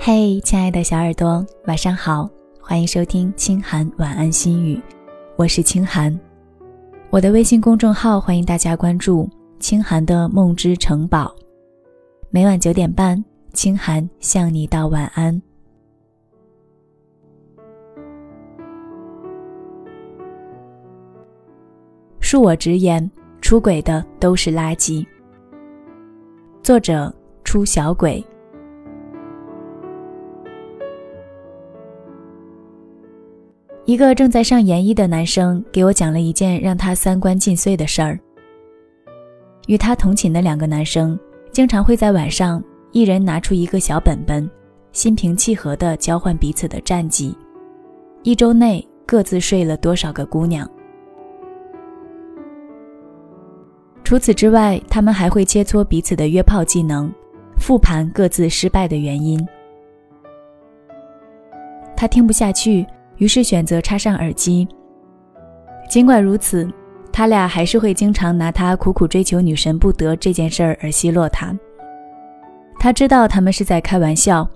嘿，亲爱的小耳朵，晚上好，欢迎收听清寒晚安心语，我是清寒。我的微信公众号欢迎大家关注“清寒的梦之城堡”，每晚九点半，清寒向你道晚安。恕我直言，出轨的都是垃圾。作者：出小鬼。一个正在上研一的男生给我讲了一件让他三观尽碎的事儿。与他同寝的两个男生经常会在晚上，一人拿出一个小本本，心平气和地交换彼此的战绩，一周内各自睡了多少个姑娘。除此之外，他们还会切磋彼此的约炮技能，复盘各自失败的原因。他听不下去。于是选择插上耳机。尽管如此，他俩还是会经常拿他苦苦追求女神不得这件事儿而奚落他。他知道他们是在开玩笑，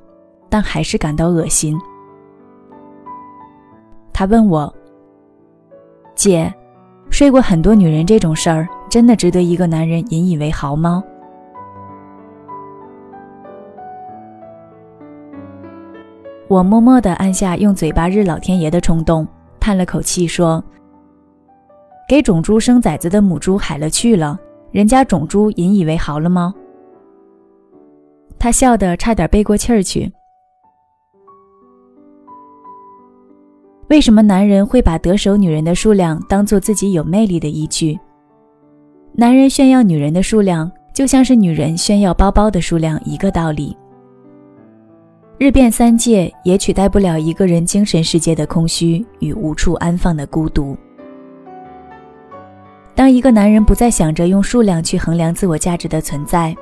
但还是感到恶心。他问我：“姐，睡过很多女人这种事儿，真的值得一个男人引以为豪吗？”我默默地按下用嘴巴日老天爷的冲动，叹了口气说：“给种猪生崽子的母猪海了去了，人家种猪引以为豪了吗？”他笑得差点背过气儿去。为什么男人会把得手女人的数量当做自己有魅力的依据？男人炫耀女人的数量，就像是女人炫耀包包的数量一个道理。日变三界也取代不了一个人精神世界的空虚与无处安放的孤独。当一个男人不再想着用数量去衡量自我价值的存在，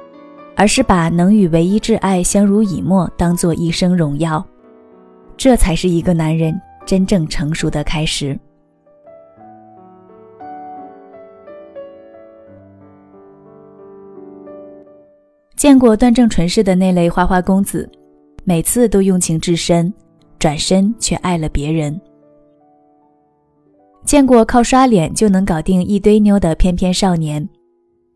而是把能与唯一挚爱相濡以沫当做一生荣耀，这才是一个男人真正成熟的开始。见过端正纯式的那类花花公子。每次都用情至深，转身却爱了别人。见过靠刷脸就能搞定一堆妞的翩翩少年，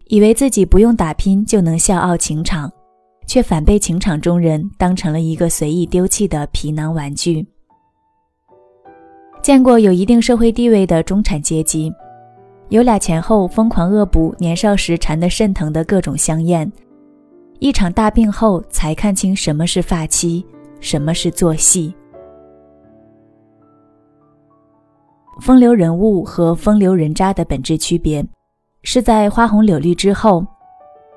以为自己不用打拼就能笑傲情场，却反被情场中人当成了一个随意丢弃的皮囊玩具。见过有一定社会地位的中产阶级，有俩钱后疯狂恶补年少时馋得肾疼的各种香艳。一场大病后，才看清什么是发妻，什么是做戏。风流人物和风流人渣的本质区别，是在花红柳绿之后，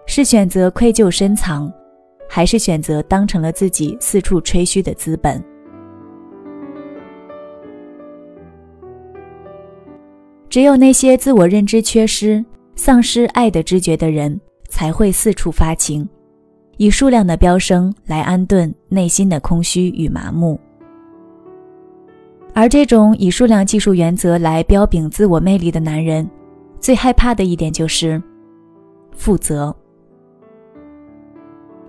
是选择愧疚深藏，还是选择当成了自己四处吹嘘的资本。只有那些自我认知缺失、丧失爱的知觉的人，才会四处发情。以数量的飙升来安顿内心的空虚与麻木，而这种以数量技术原则来标炳自我魅力的男人，最害怕的一点就是负责。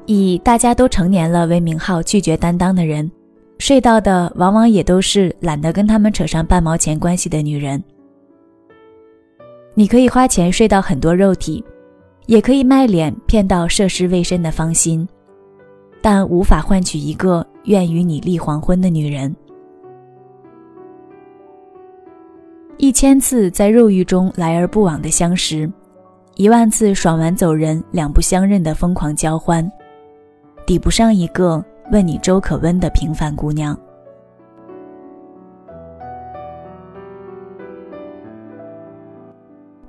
以大家都成年了为名号拒绝担当的人，睡到的往往也都是懒得跟他们扯上半毛钱关系的女人。你可以花钱睡到很多肉体。也可以卖脸骗到涉世未深的芳心，但无法换取一个愿与你立黄昏的女人。一千次在肉欲中来而不往的相识，一万次爽完走人两不相认的疯狂交欢，抵不上一个问你粥可温的平凡姑娘。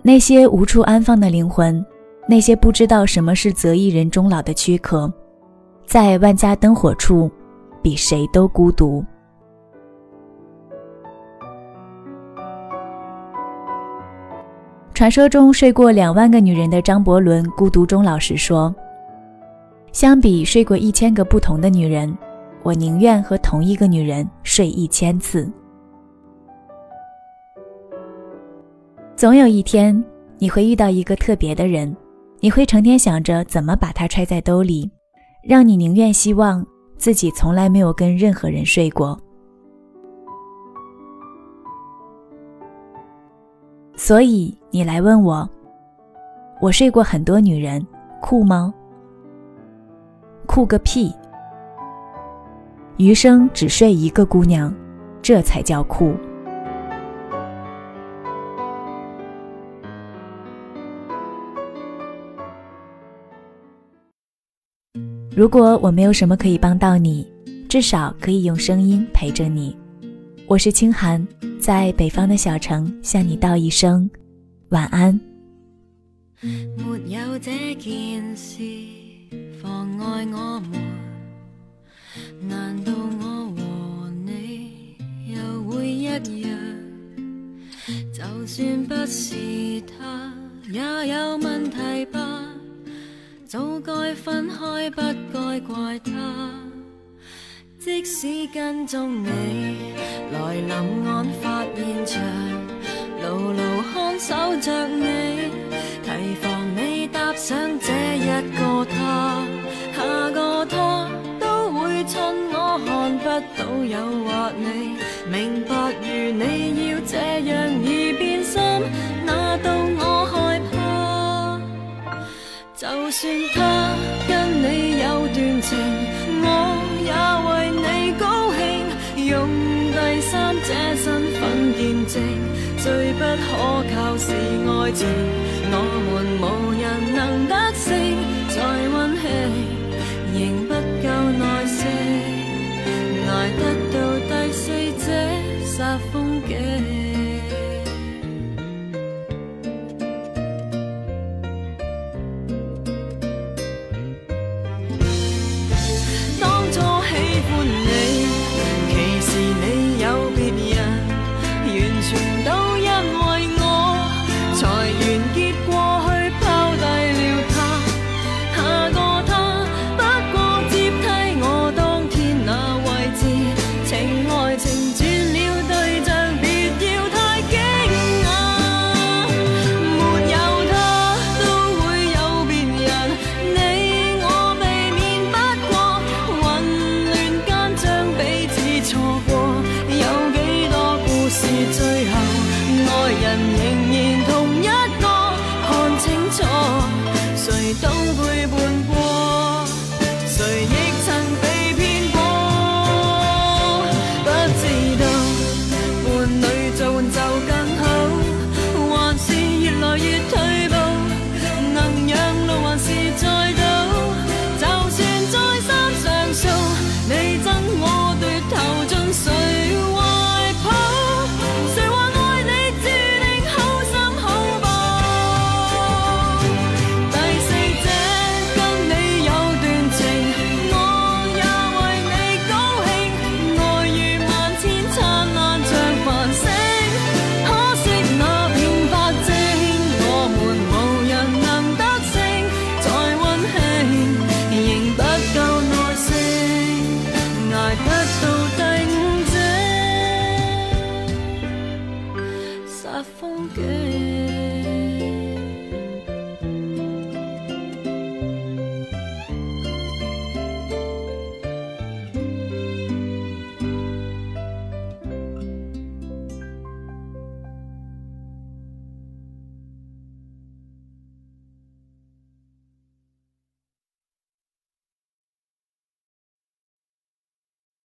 那些无处安放的灵魂。那些不知道什么是择一人终老的躯壳，在万家灯火处，比谁都孤独。传说中睡过两万个女人的张伯伦孤独终老时说：“相比睡过一千个不同的女人，我宁愿和同一个女人睡一千次。总有一天，你会遇到一个特别的人。”你会成天想着怎么把它揣在兜里，让你宁愿希望自己从来没有跟任何人睡过。所以你来问我，我睡过很多女人，酷吗？酷个屁！余生只睡一个姑娘，这才叫酷。如果我没有什么可以帮到你，至少可以用声音陪着你。我是清寒。在北方的小城，向你道一声晚安。没有这件事妨碍我们，难道我和你又会一样？就算不是他，也有问题吧？早该分开，不该怪他。即使跟踪你来临案发现场，牢牢看守着你，提防你搭上这一个他，下个他都会趁我看不到诱惑你，明白如你要这样而变心，那到我看。就算他跟你有段情，我也为你高兴。用第三者身份见证，最不可靠是爱情，